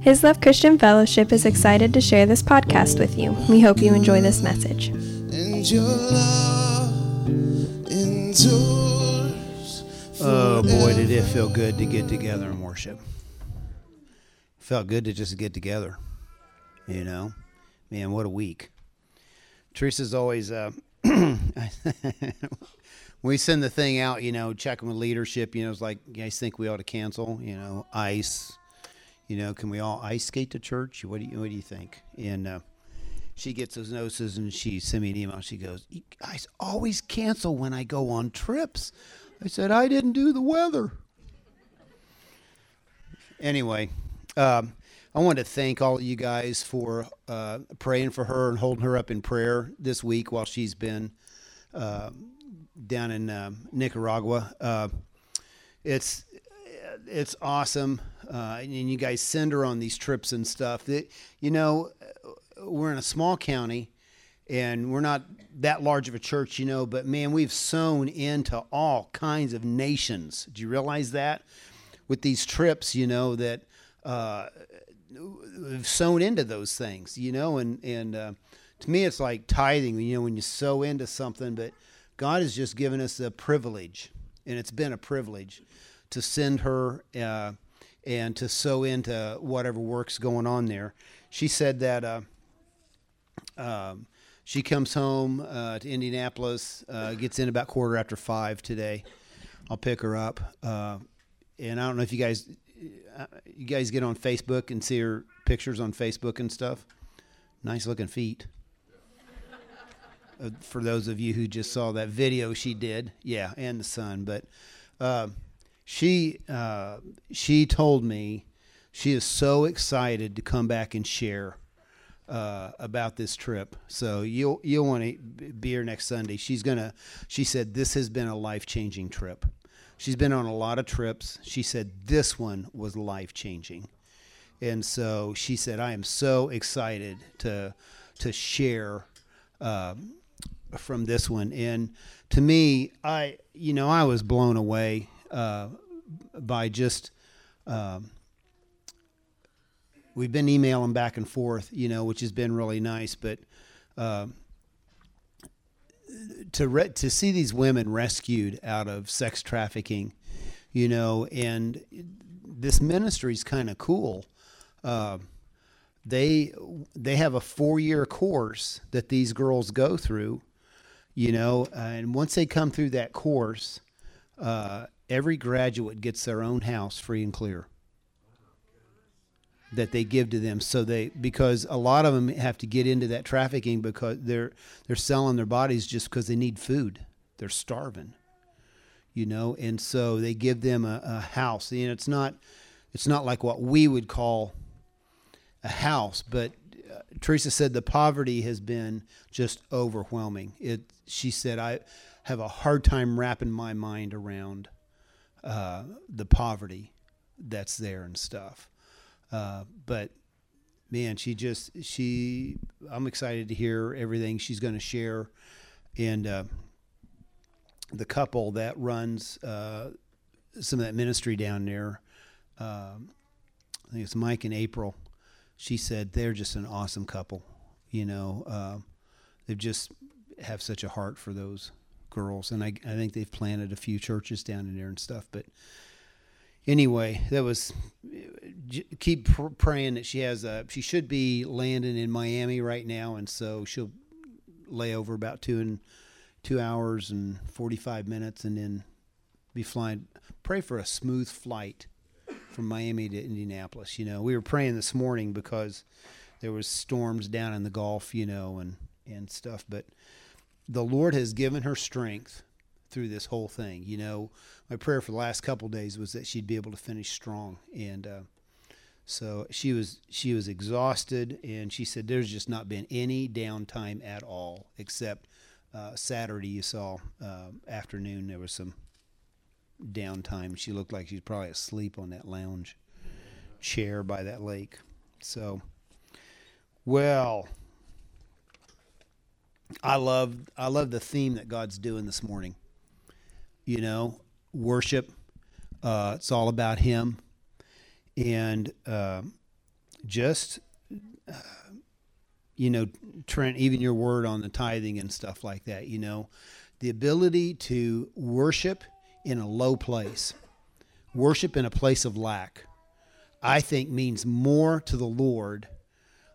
His Love Christian Fellowship is excited to share this podcast with you. We hope you enjoy this message. Oh boy, did it feel good to get together and worship. Felt good to just get together. You know, man, what a week. Teresa's always, uh, we send the thing out, you know, checking with leadership, you know, it's like, you guys think we ought to cancel, you know, ice, you know, can we all ice skate to church? What do you, what do you think? And, uh, she gets those notices and she sent me an email. She goes, "You guys always cancel when I go on trips." I said, "I didn't do the weather." Anyway, um, I want to thank all of you guys for uh, praying for her and holding her up in prayer this week while she's been uh, down in uh, Nicaragua. Uh, it's it's awesome, uh, and you guys send her on these trips and stuff. That you know, we're in a small county and we're not that large of a church, you know, but man, we've sown into all kinds of nations. Do you realize that? With these trips, you know, that uh, we've sown into those things, you know, and, and uh, to me, it's like tithing, you know, when you sow into something, but God has just given us the privilege, and it's been a privilege to send her uh, and to sow into whatever work's going on there. She said that uh, um, she comes home uh, to Indianapolis, uh, gets in about quarter after five today. I'll pick her up, uh, and I don't know if you guys, you guys get on Facebook and see her pictures on Facebook and stuff. Nice looking feet. Uh, for those of you who just saw that video she did, yeah, and the sun, but uh, she she told me she is so excited to come back and share uh, about this trip. So you'll you'll want to be here next Sunday. She's gonna. She said this has been a life changing trip. She's been on a lot of trips. She said this one was life changing, and so she said I am so excited to to share uh, from this one. And to me, I you know I was blown away uh, by just. Um, we've been emailing back and forth, you know, which has been really nice. But uh, to re- to see these women rescued out of sex trafficking, you know, and this ministry is kind of cool. Uh, they they have a four year course that these girls go through, you know, and once they come through that course, uh, every graduate gets their own house free and clear that they give to them. So they because a lot of them have to get into that trafficking because they're they're selling their bodies just because they need food. They're starving you know? And so they give them a, a house. And it's not it's not like what we would call a house but uh, Teresa said the poverty has been just overwhelming. It she said I have a hard time wrapping my mind around uh, the poverty that's there and stuff uh, but man, she just she I'm excited to hear everything she's going to share, and uh, the couple that runs uh, some of that ministry down there. Um, I think it's Mike and April. She said they're just an awesome couple. You know, uh, they just have such a heart for those girls, and I, I think they've planted a few churches down in there and stuff. But anyway, that was keep pr- praying that she has a. She should be landing in Miami right now, and so she'll lay over about two and two hours and forty five minutes, and then be flying. Pray for a smooth flight from Miami to Indianapolis. You know, we were praying this morning because there was storms down in the Gulf, you know, and and stuff, but the Lord has given her strength through this whole thing. You know, my prayer for the last couple days was that she'd be able to finish strong, and uh, so she was she was exhausted, and she said there's just not been any downtime at all, except uh, Saturday. You saw uh, afternoon there was some downtime. She looked like she's probably asleep on that lounge chair by that lake. So, well, I love I love the theme that God's doing this morning you know, worship. Uh, it's all about Him. And uh, just uh, you know, Trent, even your word on the tithing and stuff like that, you know, the ability to worship in a low place, worship in a place of lack, I think means more to the Lord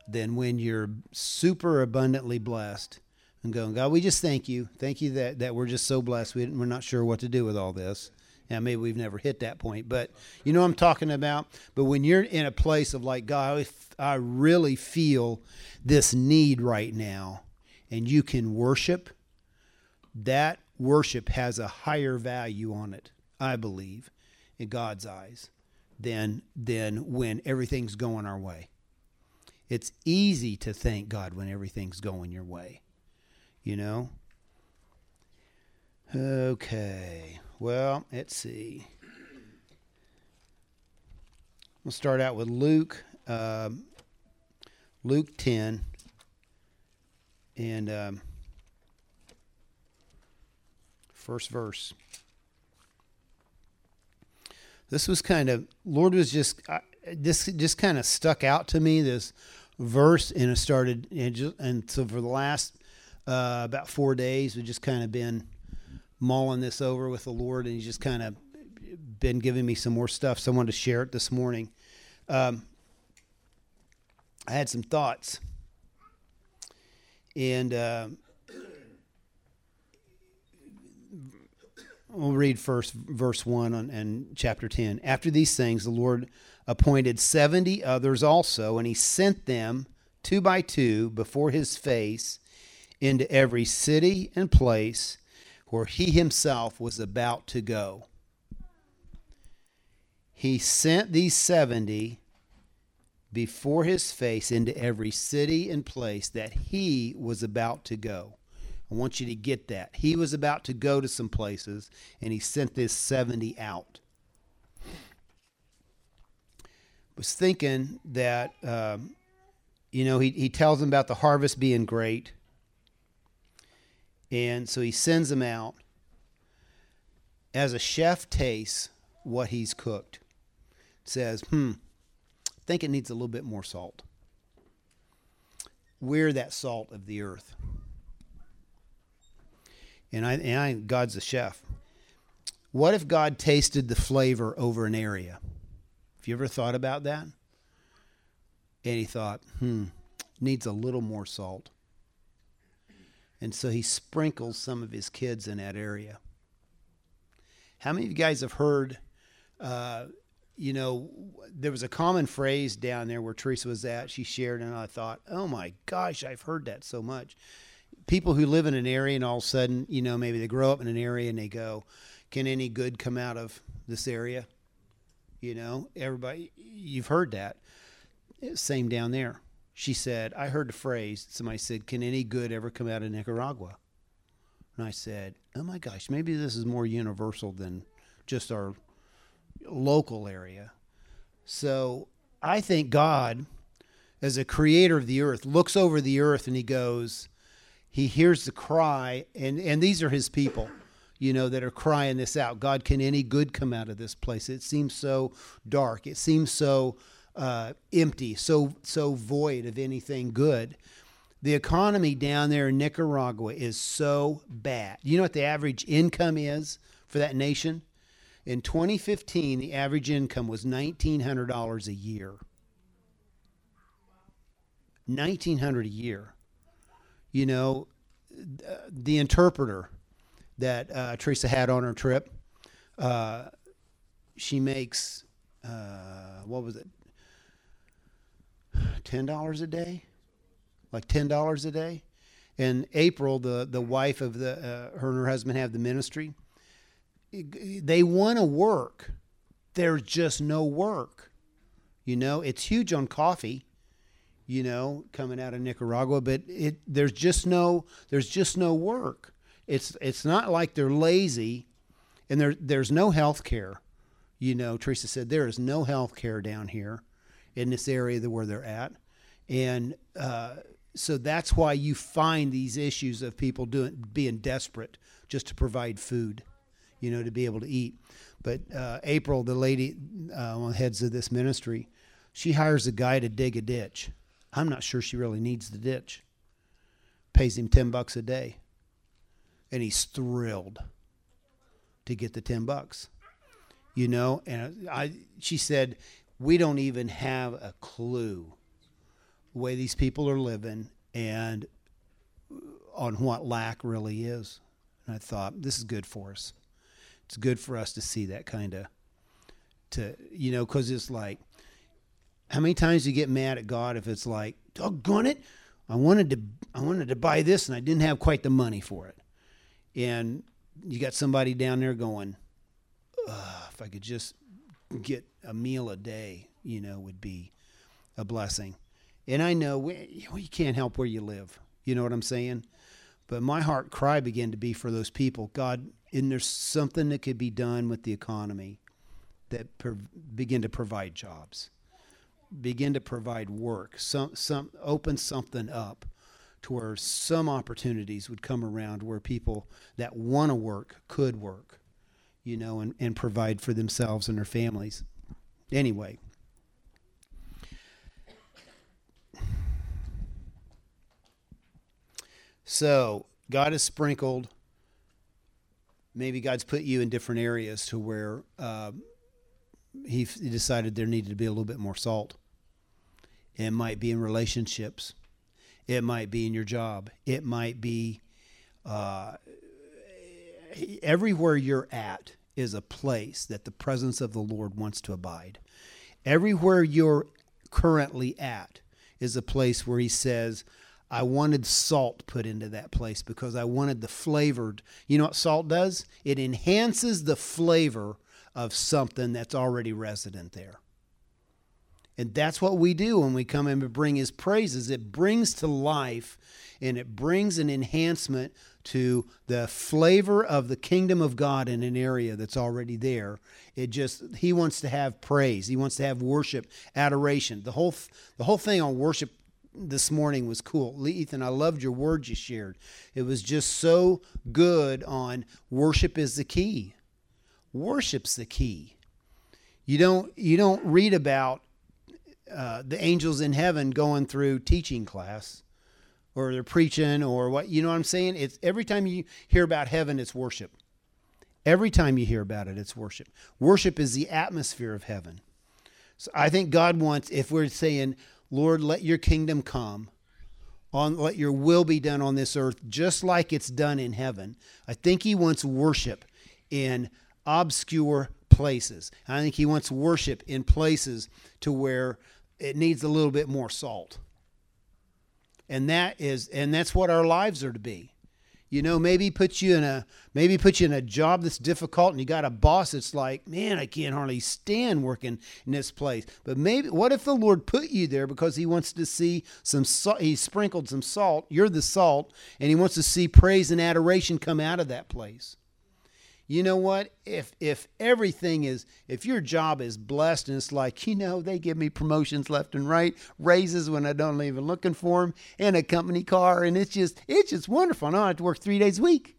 than when you're super abundantly blessed and going, God, we just thank you. Thank you that, that we're just so blessed. We, we're not sure what to do with all this. Now, maybe we've never hit that point, but you know I'm talking about? But when you're in a place of like, God, I really feel this need right now, and you can worship, that worship has a higher value on it, I believe, in God's eyes, than, than when everything's going our way. It's easy to thank God when everything's going your way, you know? Okay, well, let's see. We'll start out with Luke, um, Luke 10, and um, first verse. This was kind of Lord was just uh, this just kind of stuck out to me this verse and it started and, just, and so for the last uh, about four days we've just kind of been mulling this over with the Lord and He's just kind of been giving me some more stuff. So I wanted to share it this morning. Um, I had some thoughts and. Uh, We'll read first verse 1 on, and chapter 10. After these things, the Lord appointed 70 others also, and he sent them two by two before his face into every city and place where he himself was about to go. He sent these 70 before his face into every city and place that he was about to go. I want you to get that. He was about to go to some places and he sent this 70 out. Was thinking that, um, you know, he, he tells them about the harvest being great. And so he sends them out. As a chef tastes what he's cooked, says, hmm, I think it needs a little bit more salt. We're that salt of the earth and I, and I God's the chef. What if God tasted the flavor over an area? Have you ever thought about that? And he thought, hmm, needs a little more salt. And so he sprinkles some of his kids in that area. How many of you guys have heard, uh, you know, there was a common phrase down there where Teresa was at. She shared, and I thought, oh my gosh, I've heard that so much people who live in an area and all of a sudden, you know, maybe they grow up in an area and they go, can any good come out of this area? You know, everybody, you've heard that. Same down there. She said, I heard the phrase, somebody said, can any good ever come out of Nicaragua? And I said, oh my gosh, maybe this is more universal than just our local area. So I think God, as a creator of the earth, looks over the earth and he goes, he hears the cry, and, and these are his people, you know, that are crying this out. God, can any good come out of this place? It seems so dark. It seems so uh, empty, so so void of anything good. The economy down there in Nicaragua is so bad. You know what the average income is for that nation? In 2015, the average income was $1,900 a year. 1900 a year you know, the interpreter that uh, Teresa had on her trip, uh, she makes, uh, what was it, $10 a day? Like $10 a day? And April, the, the wife of the, uh, her and her husband have the ministry. They want to work. There's just no work. You know, it's huge on coffee you know, coming out of Nicaragua, but it there's just no there's just no work. It's it's not like they're lazy, and there there's no health care. You know, Teresa said there is no health care down here in this area where they're at, and uh, so that's why you find these issues of people doing being desperate just to provide food, you know, to be able to eat. But uh, April, the lady, uh, the heads of this ministry, She hires a guy to dig a ditch. I'm not sure she really needs the ditch. Pays him 10 bucks a day. And he's thrilled to get the 10 bucks. You know, and I she said we don't even have a clue the way these people are living and on what lack really is. And I thought this is good for us. It's good for us to see that kind of to you know cuz it's like how many times do you get mad at God if it's like, doggone it, I wanted to I wanted to buy this and I didn't have quite the money for it. And you got somebody down there going, if I could just get a meal a day, you know, would be a blessing. And I know we, you can't help where you live. You know what I'm saying? But my heart cry began to be for those people. God, and there's something that could be done with the economy that begin to provide jobs begin to provide work, some, some open something up to where some opportunities would come around where people that want to work could work, you know, and, and provide for themselves and their families. Anyway. So God has sprinkled. Maybe God's put you in different areas to where uh, he, decided there needed to be a little bit more salt. It might be in relationships. It might be in your job. It might be uh, everywhere you're at is a place that the presence of the Lord wants to abide. Everywhere you're currently at is a place where He says, I wanted salt put into that place because I wanted the flavored. You know what salt does? It enhances the flavor of something that's already resident there. And that's what we do when we come in and bring his praises. It brings to life and it brings an enhancement to the flavor of the kingdom of God in an area that's already there. It just he wants to have praise. He wants to have worship, adoration. The whole the whole thing on worship this morning was cool. Ethan, I loved your words you shared. It was just so good on worship is the key. Worship's the key. You don't you don't read about uh, the angels in heaven going through teaching class or they're preaching or what you know what I'm saying? It's every time you hear about heaven it's worship. Every time you hear about it it's worship. Worship is the atmosphere of heaven. So I think God wants if we're saying Lord let your kingdom come on let your will be done on this earth just like it's done in heaven I think he wants worship in obscure places. I think he wants worship in places to where it needs a little bit more salt. And that is and that's what our lives are to be. You know, maybe put you in a maybe put you in a job that's difficult and you got a boss that's like, "Man, I can't hardly stand working in this place." But maybe what if the Lord put you there because he wants to see some he sprinkled some salt, you're the salt, and he wants to see praise and adoration come out of that place you know what? If if everything is if your job is blessed and it's like you know they give me promotions left and right raises when i don't even looking for them and a company car and it's just it's just wonderful. I don't have to work three days a week.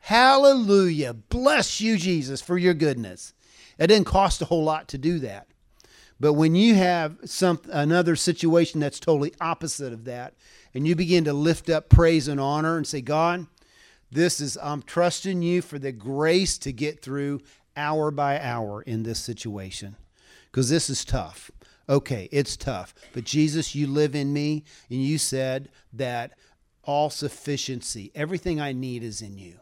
Hallelujah. Bless you jesus for your goodness. It didn't cost a whole lot to do that. But when you have some another situation that's totally opposite of that and you begin to lift up praise and honor and say god this is, I'm trusting you for the grace to get through hour by hour in this situation because this is tough. Okay, it's tough. But Jesus, you live in me, and you said that all sufficiency, everything I need is in you.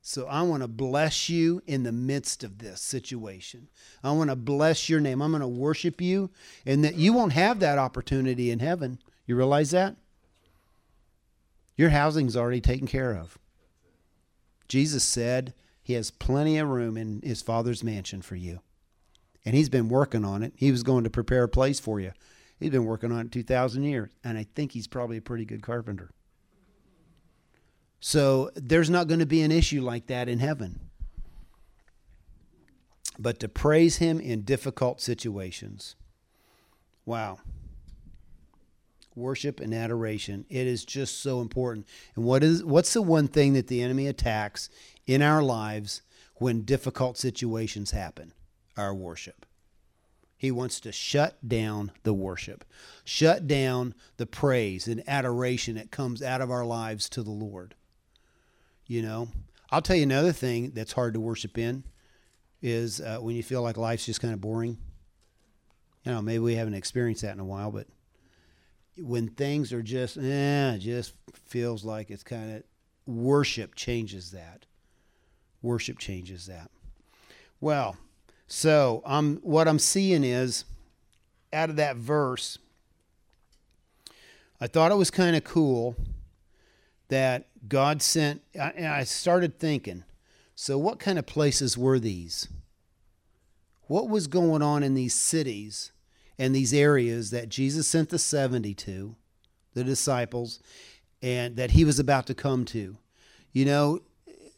So I want to bless you in the midst of this situation. I want to bless your name. I'm going to worship you, and that you won't have that opportunity in heaven. You realize that? Your housing's already taken care of. Jesus said he has plenty of room in his father's mansion for you. And he's been working on it. He was going to prepare a place for you. He's been working on it 2,000 years. And I think he's probably a pretty good carpenter. So there's not going to be an issue like that in heaven. But to praise him in difficult situations. Wow worship and adoration. It is just so important. And what is what's the one thing that the enemy attacks in our lives when difficult situations happen? Our worship. He wants to shut down the worship, shut down the praise and adoration that comes out of our lives to the Lord. You know, I'll tell you another thing that's hard to worship in is uh, when you feel like life's just kind of boring. You know, maybe we haven't experienced that in a while, but when things are just, eh, just feels like it's kind of worship changes that. Worship changes that. Well, so um, what I'm seeing is out of that verse, I thought it was kind of cool that God sent. I, I started thinking, so what kind of places were these? What was going on in these cities and these areas that Jesus sent the 70 to, the disciples, and that he was about to come to? You know,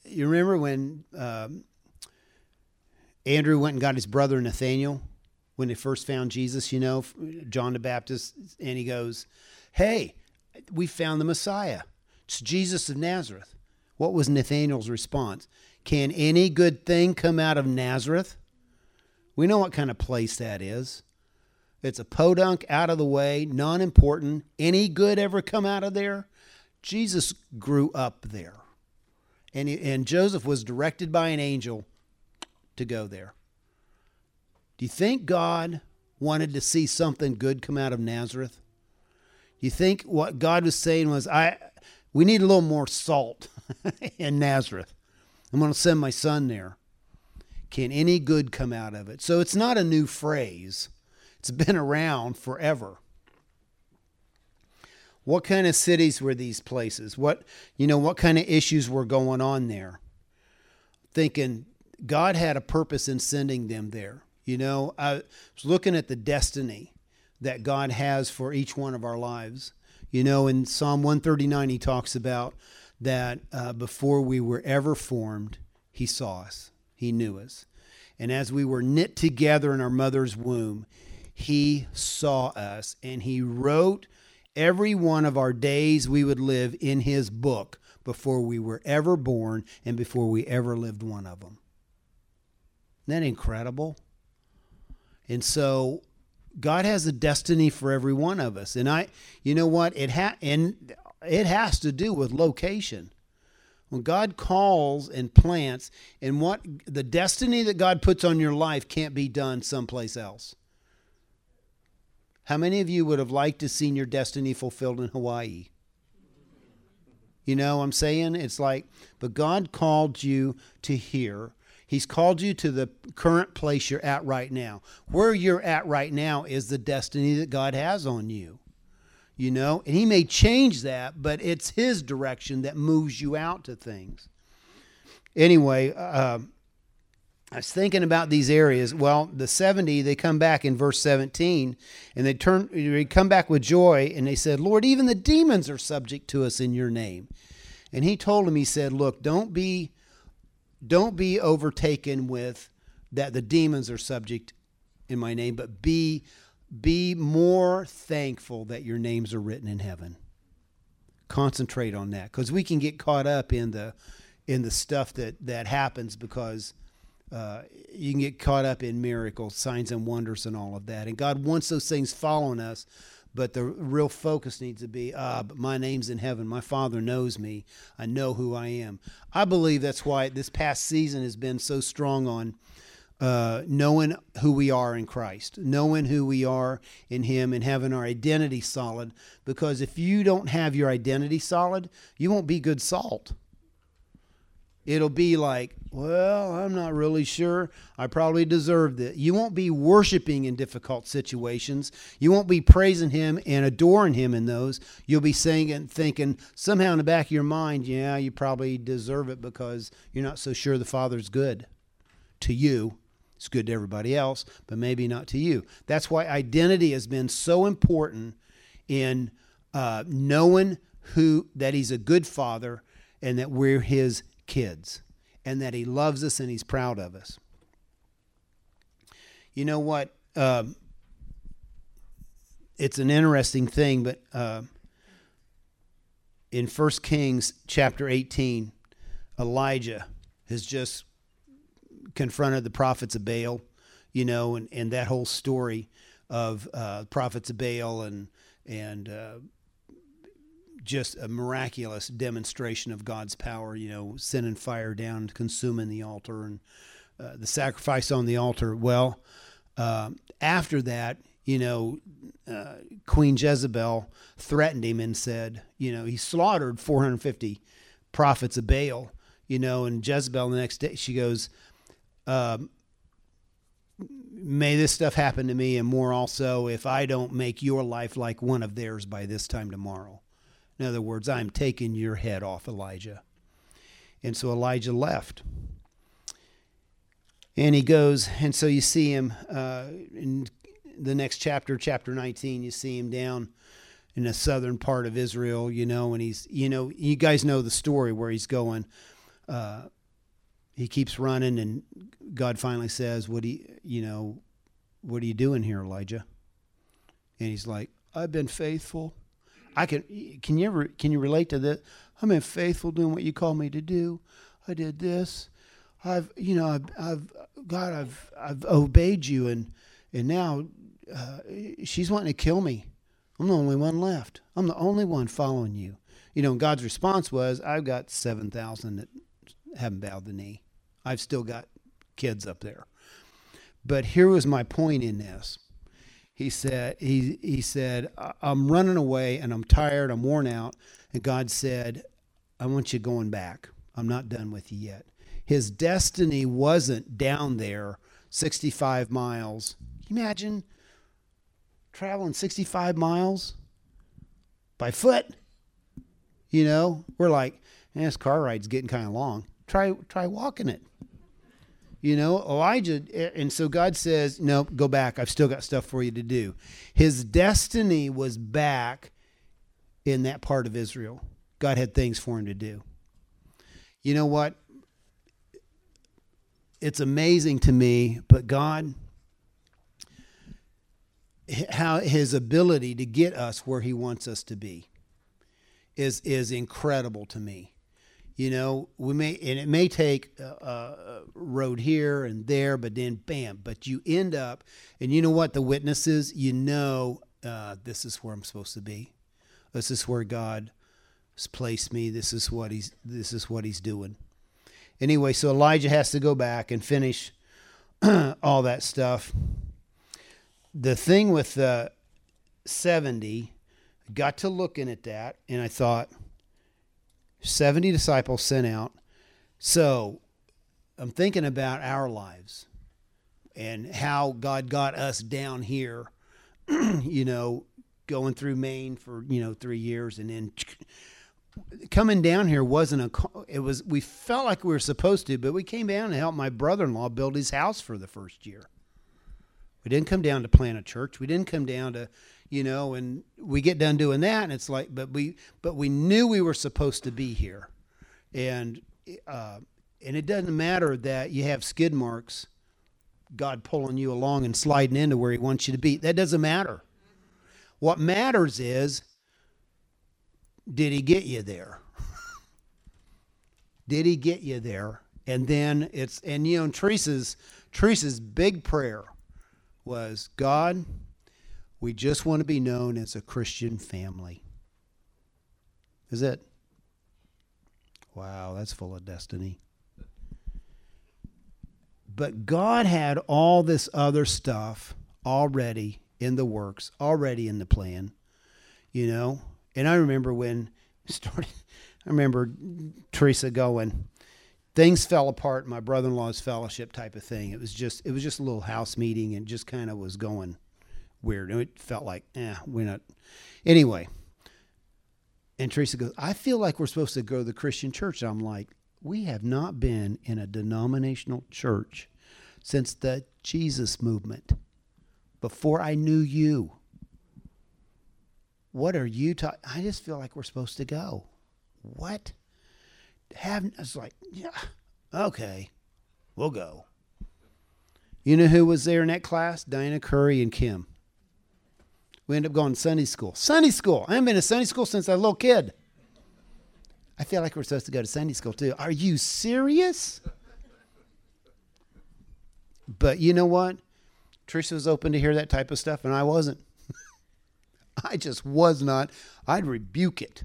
you remember when um, Andrew went and got his brother Nathaniel when they first found Jesus, you know, John the Baptist, and he goes, Hey, we found the Messiah. It's Jesus of Nazareth. What was Nathaniel's response? Can any good thing come out of Nazareth? We know what kind of place that is. It's a podunk out of the way, non important. Any good ever come out of there? Jesus grew up there. And, and Joseph was directed by an angel to go there. Do you think God wanted to see something good come out of Nazareth? Do you think what God was saying was, I, we need a little more salt in Nazareth. I'm going to send my son there. Can any good come out of it? So it's not a new phrase, it's been around forever. What kind of cities were these places? What, you know, what kind of issues were going on there? Thinking God had a purpose in sending them there. You know, I was looking at the destiny that God has for each one of our lives. You know, in Psalm 139, he talks about that uh, before we were ever formed, he saw us, he knew us. And as we were knit together in our mother's womb, he saw us and he wrote every one of our days we would live in his book before we were ever born and before we ever lived one of them. Isn't that incredible? And so God has a destiny for every one of us. And I you know what? It ha- and it has to do with location. When God calls and plants and what the destiny that God puts on your life can't be done someplace else. How many of you would have liked to seen your destiny fulfilled in Hawaii? You know, what I'm saying it's like, but God called you to here He's called you to the current place you're at right now. Where you're at right now is the destiny that God has on you. You know, and He may change that, but it's His direction that moves you out to things. Anyway, uh, I was thinking about these areas. Well, the 70, they come back in verse 17 and they turn they come back with joy and they said, "Lord, even the demons are subject to us in your name." And he told them he said, "Look, don't be don't be overtaken with that the demons are subject in my name, but be be more thankful that your names are written in heaven. Concentrate on that because we can get caught up in the in the stuff that that happens because uh, you can get caught up in miracles, signs and wonders, and all of that. And God wants those things following us but the real focus needs to be uh, but my name's in heaven. My father knows me. I know who i am. I believe that's why this past season has been so strong on uh, knowing who we are in christ knowing who we are in him and having our identity solid. Because if you don't have your identity solid you won't be good salt it'll be like, well, I'm not really sure. I probably deserved it. You won't be worshiping in difficult situations. You won't be praising Him and adoring Him in those. You'll be saying and thinking somehow in the back of your mind, yeah, you probably deserve it because you're not so sure the Father's good to you. It's good to everybody else, but maybe not to you. That's why identity has been so important in uh, knowing who that He's a good Father and that we're His kids and that He loves us and He's proud of us. You know what? Um, it's an interesting thing, but uh, in 1 Kings chapter 18, Elijah has just confronted the prophets of Baal. you know, and, and that whole story of uh, prophets of Baal and and uh, just a miraculous demonstration of God's power, you know, sending fire down, consuming the altar, and uh, the sacrifice on the altar. Well, uh, after that, you know, uh, Queen Jezebel threatened him and said, you know, he slaughtered 450 prophets of Baal, you know, and Jezebel the next day, she goes, um, may this stuff happen to me and more also if I don't make your life like one of theirs by this time tomorrow. In other words, I'm taking your head off Elijah. And so Elijah left. And he goes, and so you see him uh, in the next chapter, chapter 19, you see him down in the southern part of Israel, you know, and he's, you know, you guys know the story where he's going. Uh, he keeps running, and God finally says, "What do you, you know, what are you doing here, Elijah?" And he's like, "I've been faithful." I can can you ever can you relate to this? I'm been faithful doing what you call me to do. I did this. I've you know I've, I've God I've I've obeyed you and and now uh, she's wanting to kill me. I'm the only one left. I'm the only one following you. You know, God's response was, I've got seven thousand that haven't bowed the knee. I've still got kids up there. But here was my point in this he said he he said I'm running away and I'm tired, I'm worn out, and God said, I want you going back. I'm not done with you yet. His destiny wasn't down there 65 miles. Imagine traveling 65 miles by foot? You know, we're like, eh, this car ride's getting kind of long. Try try walking it. You know, Elijah, eh, and so God says, No, go back. I've still got stuff for you to do. His destiny was back in that part of Israel. God had things for him to do. You know what? It's amazing to me, but God, how his ability to get us where he wants us to be is, is incredible to me you know we may and it may take a, a, road here and there but then bam but you end up and you know what the witnesses you know uh, this is where i'm supposed to be. This is where god has placed me. This is what he's this is what he's doing. Anyway so elijah has to go back and finish all that stuff. The thing with the 70 got to looking at that and i thought 70 disciples sent out. So I'm thinking about our lives and how God got us down here, you know, going through Maine for, you know, three years and then coming down here wasn't a, it was, we felt like we were supposed to, but we came down to help my brother in law build his house for the first year. We didn't come down to plant a church. We didn't come down to, you know, and we get done doing that, and it's like, but we, but we knew we were supposed to be here, and, uh, and it doesn't matter that you have skid marks, God pulling you along and sliding into where He wants you to be. That doesn't matter. What matters is, did He get you there? did He get you there? And then it's, and you know, Teresa's Teresa's big prayer was, God we just want to be known as a Christian family. Is it? Wow, that's full of destiny. But God had all this other stuff already in the works, already in the plan, you know? And I remember when started I remember Teresa going, things fell apart in my brother-in-law's fellowship type of thing. It was just it was just a little house meeting and just kind of was going weird. It felt like, eh, we're not. Anyway, and Teresa goes, I feel like we're supposed to go to the Christian church. And I'm like, we have not been in a denominational church since the Jesus movement, before I knew you. What are you talking? I just feel like we're supposed to go. What? Have I was like, yeah, okay, we'll go. You know who was there in that class? Diana Curry and Kim. We end up going to Sunday school. Sunday school. I haven't been to Sunday school since I was a little kid. I feel like we're supposed to go to Sunday school too. Are you serious? But you know what? Teresa was open to hear that type of stuff, and I wasn't. I just was not. I'd rebuke it.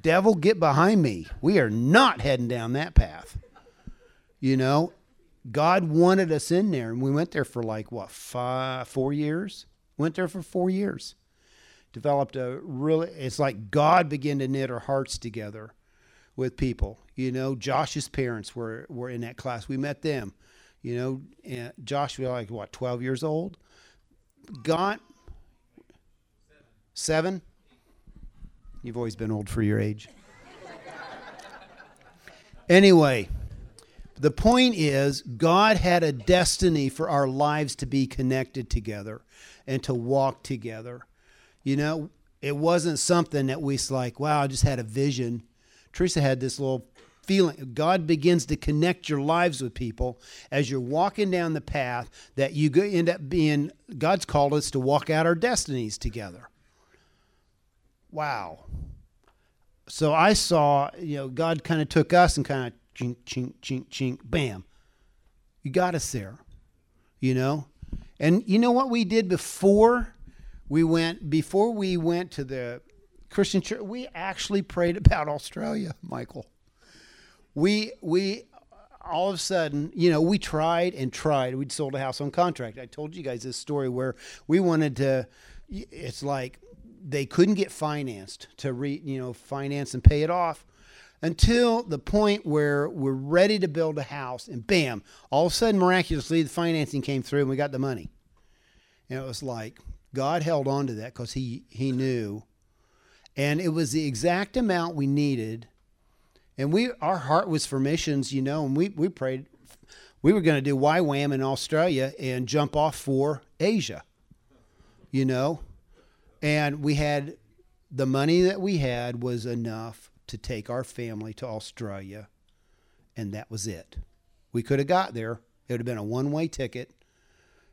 Devil, get behind me. We are not heading down that path. You know, God wanted us in there, and we went there for like what five, four years. Went there for four years. Developed a really. It's like God began to knit our hearts together with people. You know, Josh's parents were were in that class. We met them. You know, and Josh was like what, twelve years old. God, seven. You've always been old for your age. anyway, the point is, God had a destiny for our lives to be connected together and to walk together. You know, it wasn't something that we like, wow, I just had a vision. Teresa had this little feeling. God begins to connect your lives with people as you're walking down the path that you end up being, God's called us to walk out our destinies together. Wow. So I saw, you know, God kind of took us and kind of chink, chink, chink, chink, bam. You got us there, you know? And you know what we did before we went, before we went to the Christian church, we actually prayed about Australia, Michael. We, we, all of a sudden, you know, we tried and tried. We'd sold a house on contract. I told you guys this story where we wanted to, it's like they couldn't get financed to re, you know, finance and pay it off until the point where we're ready to build a house and bam, all of a sudden miraculously the financing came through and we got the money. And it was like God held on to that because he he knew. And it was the exact amount we needed. And we our heart was for missions, you know, and we, we prayed we were going to do YWAM in Australia and jump off for Asia. You know, and we had the money that we had was enough to take our family to Australia, and that was it. We could have got there. It would have been a one way ticket.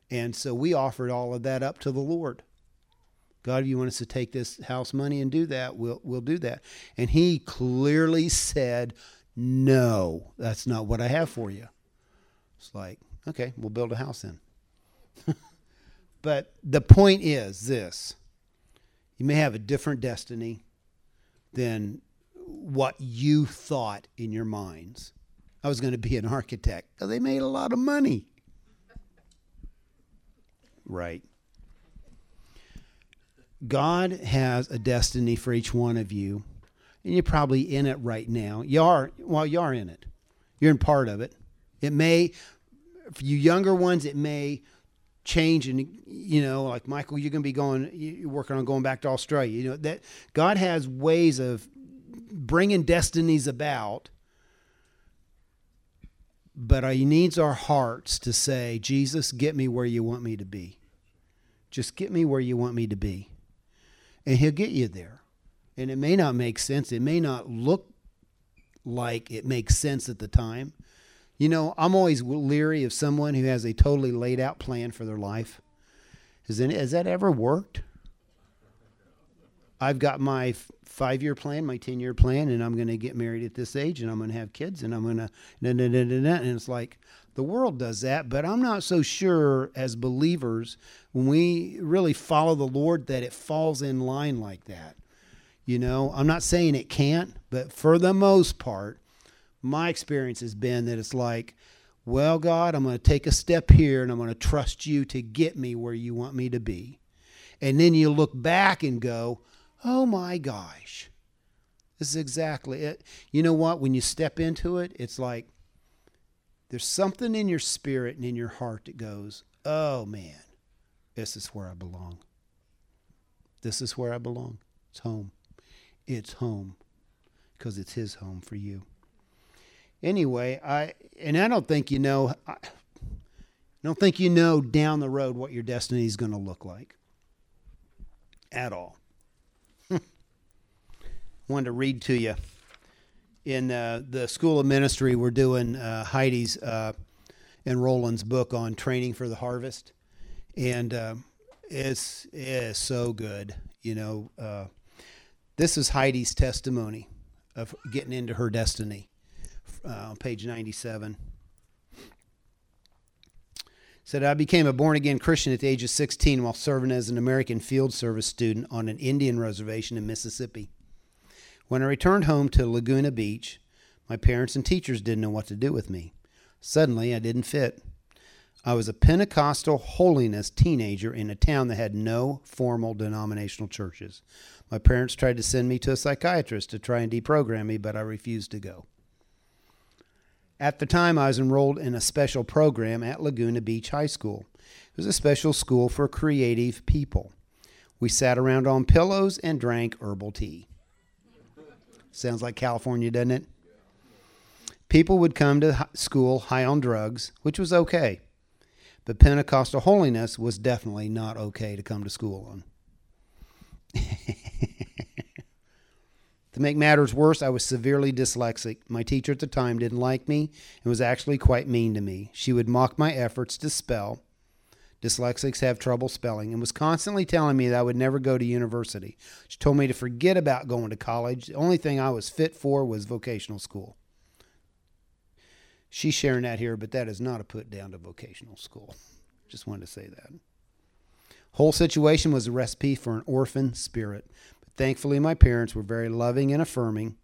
And so we offered all of that up to the Lord. God, if you want us to take this house money and do that, we'll, we'll do that. And he clearly said, No, that's not what I have for you. It's like, okay, we'll build a house then. but the point is this you may have a different destiny than what you thought in your minds. I was going to be an architect because they made a lot of money. Right. God has a destiny for each one of you, and you're probably in it right now. You are, well, you are in it. You're in part of it. It may, for you younger ones, it may change and you know like michael you're going to be going you're working on going back to australia you know that god has ways of bringing destinies about but he needs our hearts to say jesus get me where you want me to be. Just get me where you want me to be. And he'll get you there. And it may not make sense. It may not look like it makes sense at the time. You know, I'm always leery of someone who has a totally laid out plan for their life. Has, any, has that ever worked? I've got my five year plan, my 10 year plan, and I'm going to get married at this age and I'm going to have kids and I'm going to, and it's like the world does that, but I'm not so sure as believers when we really follow the Lord that it falls in line like that. You know, I'm not saying it can't, but for the most part, my experience has been that it's like, well, God, I'm going to take a step here and I'm going to trust you to get me where you want me to be. And then you look back and go, oh my gosh, this is exactly it. You know what? When you step into it, it's like there's something in your spirit and in your heart that goes, oh man, this is where I belong. This is where I belong. It's home. It's home because it's His home for you anyway, I and I don't think you know. I don't think you know down the road what your destiny is going to look like at all. Wanted to read to you in uh, the School of Ministry. We're doing uh, Heidi's uh, and Rolland's book on training for the harvest, and uh, it's it's so good. You know, uh, this is Heidi's testimony of getting into her destiny uh, on page 97. Said I became a born again Christian at the age of 16 while serving as an American Field Service student on an Indian reservation in Mississippi. When I returned home to Laguna Beach, my parents and teachers didn't know what to do with me. Suddenly, I didn't fit. I was a Pentecostal holiness teenager in a town that had no formal denominational churches. My parents tried to send me to a psychiatrist to try and deprogram me, but I refused to go. At the time, I was enrolled in a special program at Laguna Beach High School. It was a special school for creative people. We sat around on pillows and drank herbal tea. Sounds like California, doesn't it? People would come to school high on drugs, which was okay. But Pentecostal holiness was definitely not okay to come to school on. to make matters worse, I was severely dyslexic. My teacher at the time didn't like me and was actually quite mean to me. She would mock my efforts to spell. Dyslexics have trouble spelling and was constantly telling me that I would never go to university. She told me to forget about going to college. The only thing I was fit for was vocational school. She's sharing that here, but that is not a put down to vocational school. Just wanted to say that. Whole situation was a recipe for an orphan spirit. But thankfully, my parents were very loving and affirming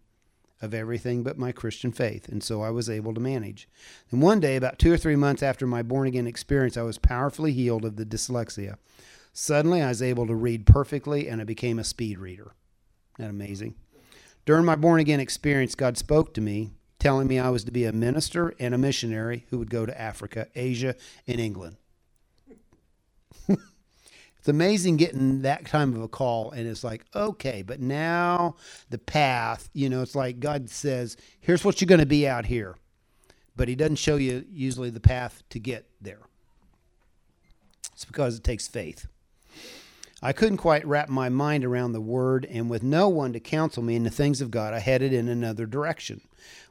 of everything but my Christian faith, and so I was able to manage. And one day, about two or three months after my born again experience, I was powerfully healed of the dyslexia. Suddenly, I was able to read perfectly, and I became a speed reader. Isn't that amazing? During my born again experience, God spoke to me telling me I was to be a minister and a missionary who would go to Africa, Asia, and England. it's amazing getting that kind of a call, and it's like, okay, but now the path, you know, it's like God says, here's what you're going to be out here. But He doesn't show you usually the path to get there. It's because it takes faith. I couldn't quite wrap my mind around the word, and with no one to counsel me in the things of God, I headed in another direction.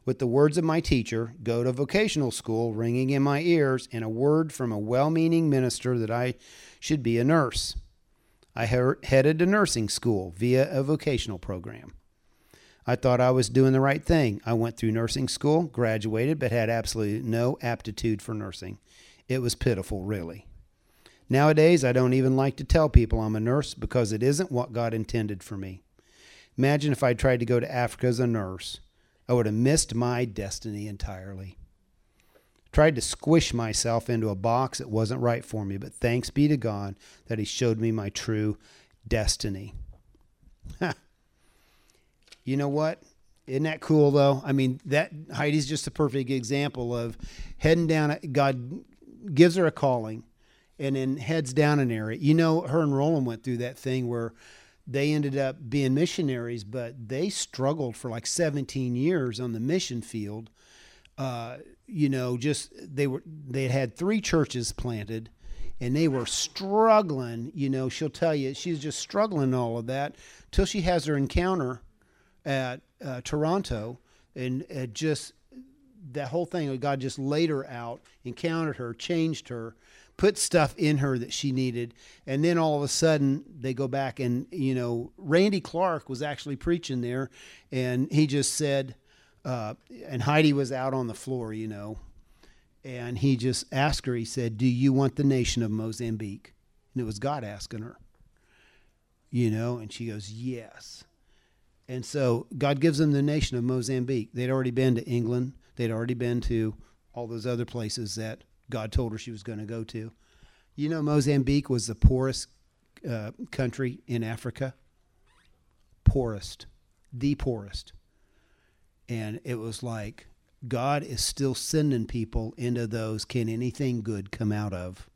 With the words of my teacher, go to vocational school, ringing in my ears, and a word from a well meaning minister that I should be a nurse. I headed to nursing school via a vocational program. I thought I was doing the right thing. I went through nursing school, graduated, but had absolutely no aptitude for nursing. It was pitiful, really. Nowadays, I don't even like to tell people I'm a nurse because it isn't what God intended for me. Imagine if I tried to go to Africa as a nurse. I would have missed my destiny entirely. Tried to squish myself into a box that wasn't right for me, but thanks be to God that He showed me my true destiny. you know what? Isn't that cool though? I mean, that Heidi's just a perfect example of heading down. God gives her a calling and then heads down an area. You know, her and Rolland went through that thing where they ended up being missionaries, but they struggled for like 17 years on the mission field. Uh, you know, just they were they had three churches planted, and they were struggling. You know, she'll tell you she's just struggling all of that till she has her encounter at uh, Toronto, and it just that whole thing. God just laid her out, encountered her, changed her, put stuff in her that she needed. And then all of a sudden they go back and, you know, Randy Clark was actually preaching there and he just said, uh, and Heidi was out on the floor, you know, and he just asked her, he said, Do you want the nation of Mozambique? And it was God asking her, you know, and she goes, Yes. And so God gives them the nation of Mozambique. They'd already been to England, they'd already been to all those other places that God told her she was going to go to. You know, Mozambique was the poorest uh, country in Africa. Poorest, the poorest. And it was like, God is still sending people into those can anything good come out of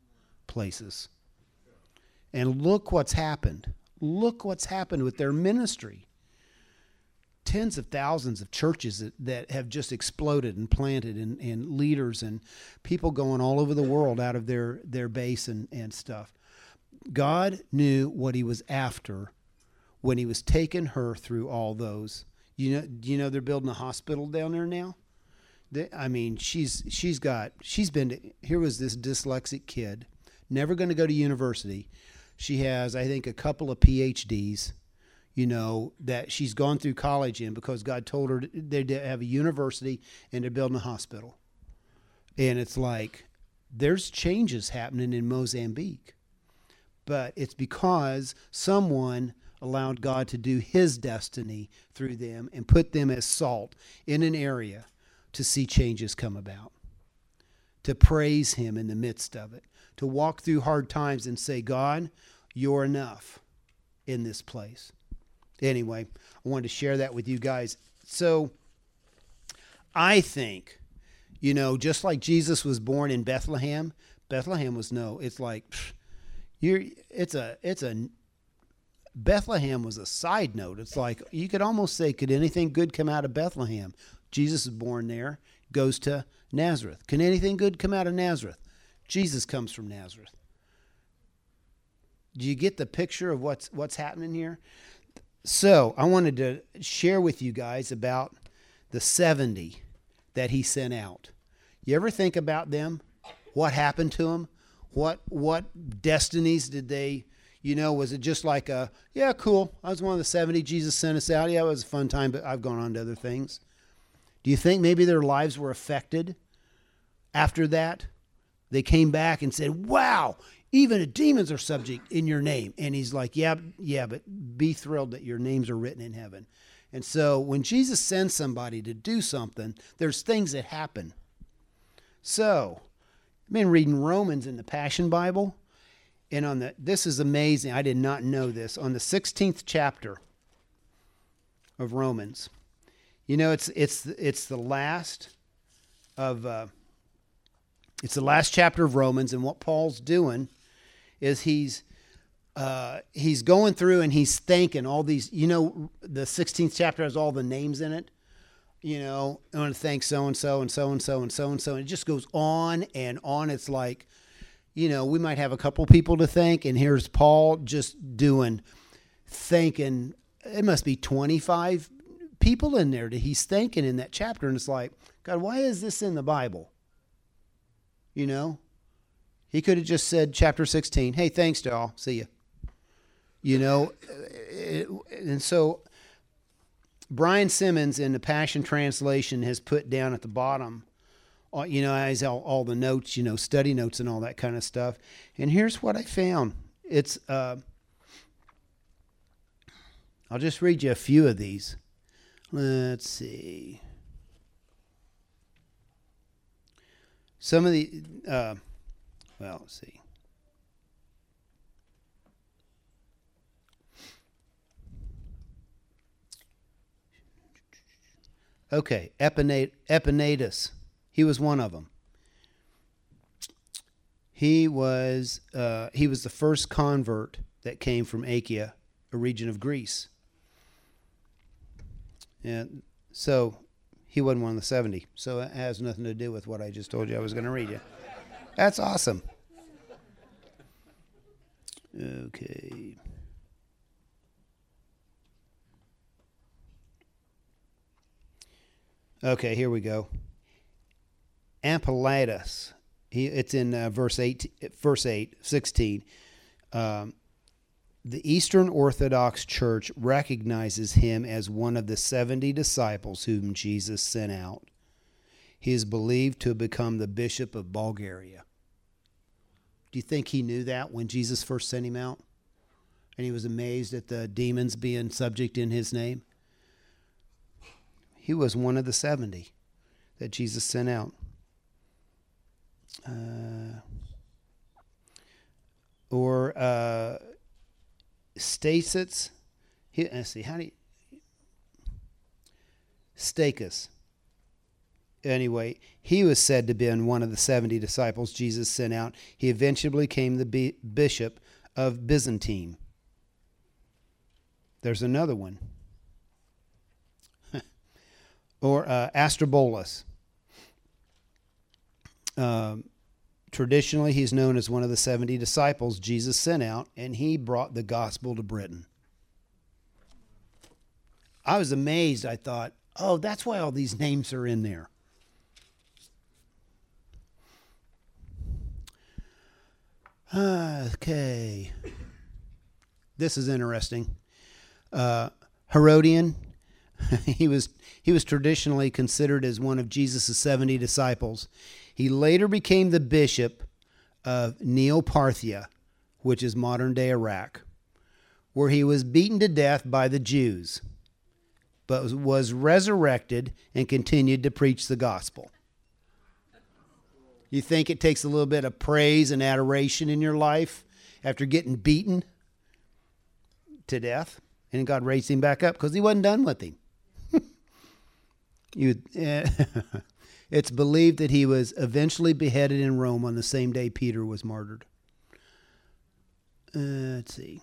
places. And look what's happened. Look what's happened with their ministry tens of thousands of churches that, that have just exploded and planted and, and leaders and people going all over the world out of their, their base and, and stuff. God knew what he was after when he was taking her through all those. You know, do you know they're building a hospital down there now? They, I mean, she's she's got she's been to, here was this dyslexic kid, never going to go to university. She has, I think, a couple of PhDs you know, that she's gone through college in because God told her they have a university and they're building a hospital. And it's like, there's changes happening in Mozambique. But it's because someone allowed God to do his destiny through them and put them as salt in an area to see changes come about, to praise him in the midst of it, to walk through hard times and say, God, you're enough in this place. Anyway, I wanted to share that with you guys. So I think, you know, just like Jesus was born in Bethlehem, Bethlehem was no, it's like you're it's a it's a Bethlehem was a side note. It's like you could almost say, could anything good come out of Bethlehem? Jesus is born there, goes to Nazareth. Can anything good come out of Nazareth? Jesus comes from Nazareth. Do you get the picture of what's what's happening here? So I wanted to share with you guys about the 70 that he sent out. You ever think about them? What happened to them? What what destinies did they you know, was it just like a, yeah, cool. I was one of the 70. Jesus sent us out. Yeah, it was a fun time, but I've gone on to other things. Do you think maybe their lives were affected after that? They came back and said, wow, even the demons are subject in your name. And he's like, yeah, yeah, but be thrilled that your names are written in heaven. And so when Jesus sends somebody to do something, there's things that happen. So, I've been reading Romans in the Passion Bible and on the this is amazing. I did not know this. On the 16th chapter of Romans. You know, it's it's it's the last of uh, it's the last chapter of Romans, and what Paul's doing is he's uh, he's going through and he's thanking all these. You know, the 16th chapter has all the names in it. You know, I want to thank so and so and so and so and so and so. And it just goes on and on. It's like you know, we might have a couple people to thank, and here's Paul just doing thanking. It must be 25 people in there that he's thanking in that chapter, and it's like, God, why is this in the Bible? You know, he could have just said, chapter 16, hey, thanks to all, see you. You know, uh, and so Brian Simmons in the Passion Translation has put down at the bottom you know, has all, all the notes, you know, study notes and all that kind of stuff. And here's what I found. It's, uh, I'll just read you a few of these. Let's see. Some of the, uh, well, let's see. Okay, Epaenetus. He was one of them. He was uh, he was the first convert that came from Achaia, a region of Greece. And so he wasn't one of the 70. So it has nothing to do with what I just told you I was going to read you. That's awesome. Okay. Okay, here we go. Ampliatus. He, it's in uh, verse 8, verse 8, 16. Um, the Eastern Orthodox Church recognizes him as one of the 70 disciples whom Jesus sent out. He is believed to have become the bishop of Bulgaria. Do you think he knew that when Jesus first sent him out? And he was amazed at the demons being subject in his name? He was one of the 70 that Jesus sent out uh, or uh, Stasis. Let's see, how do you. Anyway, he was said to have been one of the 70 disciples Jesus sent out. He eventually became the bishop of Byzantine. There's another one. or uh, Aristobulus. Um, traditionally, he's known as one of the 70 disciples Jesus sent out, and he brought the gospel to Britain. I was amazed. I thought, oh, that's why all these names are in there. Okay. This is interesting. Uh, Herodion, he was he was traditionally considered as one of Jesus' 70 disciples. He later became the bishop of Neoparthia, which is modern day Iraq, where he was beaten to death by the Jews, but was resurrected and continued to preach the gospel. You think it takes a little bit of praise and adoration in your life after getting beaten to death? And God raised him back up because he wasn't done with him. you, eh, it's believed that he was eventually beheaded in Rome on the same day Peter was martyred. Uh, let's see.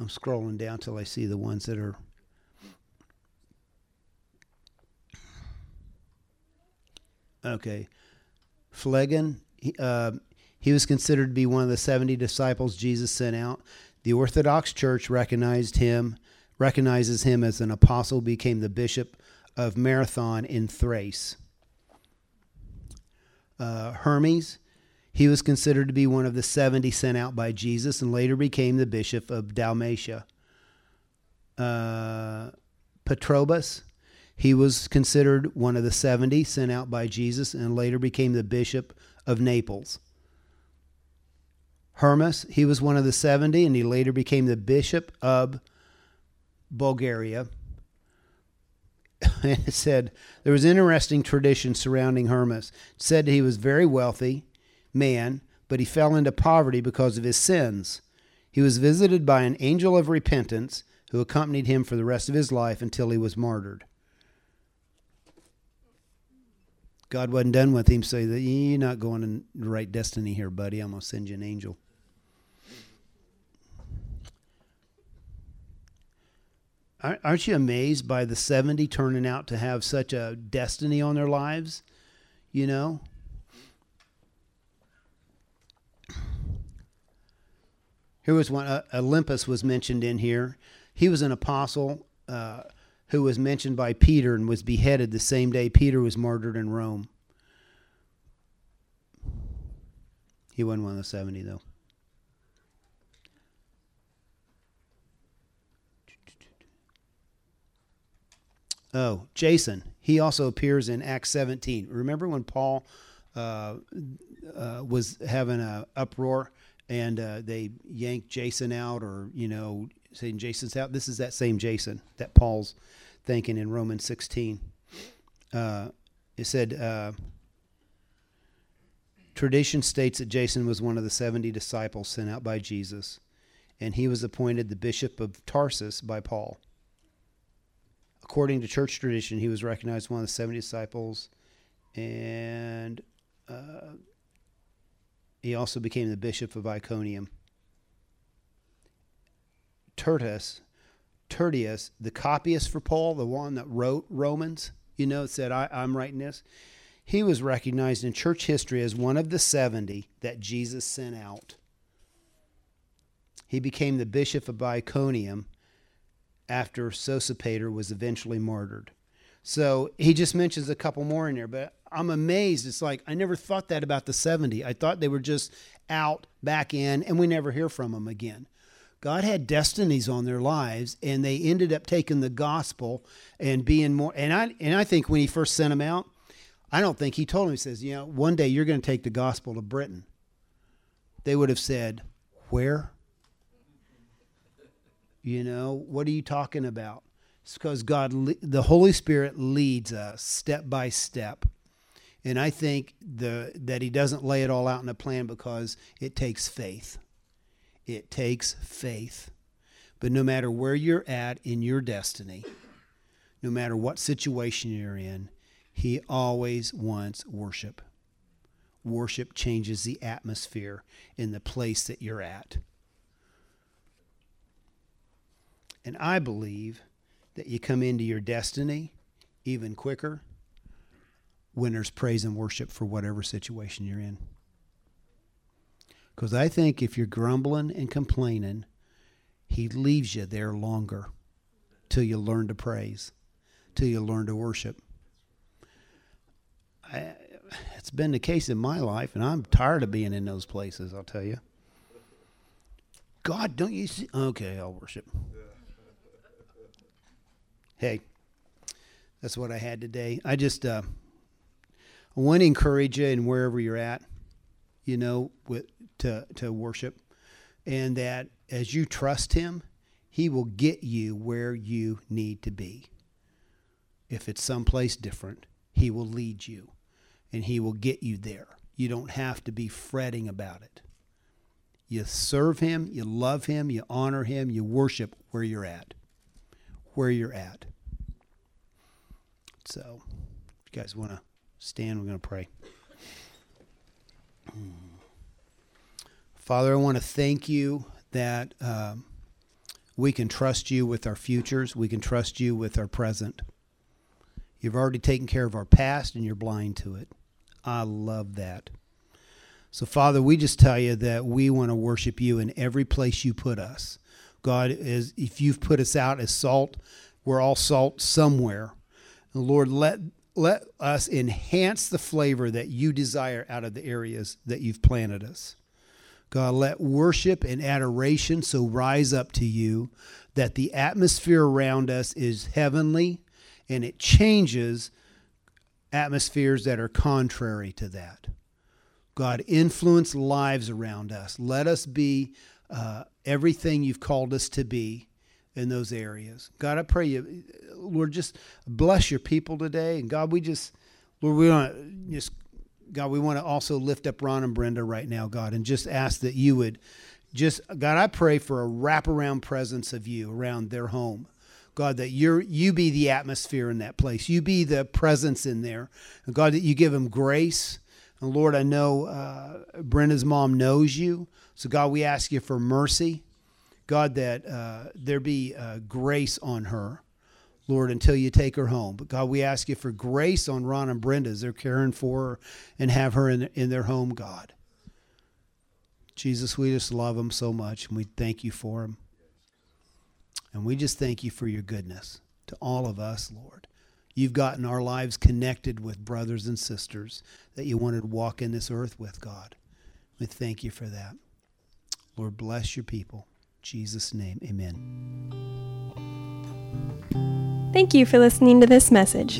I'm scrolling down till I see the ones that are Okay. Phlegon, he, uh, he was considered to be one of the 70 disciples Jesus sent out. The Orthodox Church recognized him, recognizes him as an apostle, became the bishop of Marathon in Thrace. Uh, Hermes, he was considered to be one of the 70 sent out by Jesus and later became the bishop of Dalmatia. Uh, Patrobas, he was considered one of the 70 sent out by Jesus and later became the bishop of Naples. Hermas, he was one of the 70 and he later became the bishop of Bulgaria. and it said there was interesting tradition surrounding Hermas. It said he was very wealthy man, but he fell into poverty because of his sins. He was visited by an angel of repentance who accompanied him for the rest of his life until he was martyred. God wasn't done with him, so you're not going in the right destiny here, buddy. I'm gonna send you an angel. Aren't you amazed by the 70 turning out to have such a destiny on their lives? You know? Here was one, uh, Olympas was mentioned in here. He was an apostle. Uh, who was mentioned by Peter and was beheaded the same day Peter was murdered in Rome. He wasn't one of the 70, though. Oh, Jason. He also appears in Acts 17. Remember when Paul uh, uh, was having an uproar and uh, they yanked Jason out or, you know, saying Jason's out? This is that same Jason that Paul's thinking in Romans 16. Uh, it said, uh, tradition states that Jason was one of the 70 disciples sent out by Jesus, and he was appointed the bishop of Tarsus by Paul. According to church tradition, he was recognized one of the 70 disciples, and uh, he also became the bishop of Iconium. Tertius, Tertius, the copyist for Paul, the one that wrote Romans, you know, said, I, I'm writing this. He was recognized in church history as one of the 70 that Jesus sent out. He became the bishop of Iconium after Sosipater was eventually martyred. So he just mentions a couple more in there, but I'm amazed. It's like I never thought that about the 70. I thought they were just out, back in, and we never hear from them again. God had destinies on their lives, and they ended up taking the gospel and being more. And I and I think when he first sent them out, I don't think he told them. He says, you know, one day you're going to take the gospel to Britain. They would have said, where? You know, what are you talking about? It's because God, the Holy Spirit, leads us step by step. And I think the that He doesn't lay it all out in a plan because it takes faith. It takes faith. But no matter where you're at in your destiny, no matter what situation you're in, He always wants worship. Worship changes the atmosphere in the place that you're at. And I believe that you come into your destiny even quicker when there's praise and worship for whatever situation you're in. Because I think if you're grumbling and complaining, he leaves you there longer till you learn to praise, till you learn to worship. I, it's been the case in my life, and I'm tired of being in those places, I'll tell you. God, don't you see? Okay, I'll worship. Hey, that's what I had today. I just uh, I want to encourage you and wherever you're at, you know, with to to worship, and that as you trust Him, He will get you where you need to be. If it's someplace different, He will lead you, and He will get you there. You don't have to be fretting about it. You serve Him, you love Him, you honor Him, you worship where you're at. Where you're at. So, if you guys want to stand, we're going to pray. Father, I want to thank you that um, we can trust you with our futures, we can trust you with our present. You've already taken care of our past and you're blind to it. I love that. So, Father, we just tell you that we want to worship you in every place you put us. God, is if you've put us out as salt, we're all salt somewhere. And Lord, let let us enhance the flavor that you desire out of the areas that you've planted us. God, let worship and adoration so rise up to you that the atmosphere around us is heavenly and it changes atmospheres that are contrary to that. God, influence lives around us. Let us be uh, everything you've called us to be in those areas. God, I pray you, Lord, just bless your people today. And God, we just, Lord, we want to just, God, we want to also lift up Ron and Brenda right now, God, and just ask that you would just, God, I pray for a wraparound presence of you around their home. God, that you're you be the atmosphere in that place. You be the presence in there. And God, that you give them grace and Lord, I know uh, Brenda's mom knows you. So, God, we ask you for mercy. God, that uh, there be uh, grace on her, Lord, until you take her home. But, God, we ask you for grace on Ron and Brenda as they're caring for her and have her in, in their home, God. Jesus, we just love them so much and we thank you for them. And we just thank you for your goodness to all of us, Lord. You've gotten our lives connected with brothers and sisters that you wanted to walk in this earth with, God. We thank you for that. Lord, bless your people. In Jesus' name, amen. Thank you for listening to this message.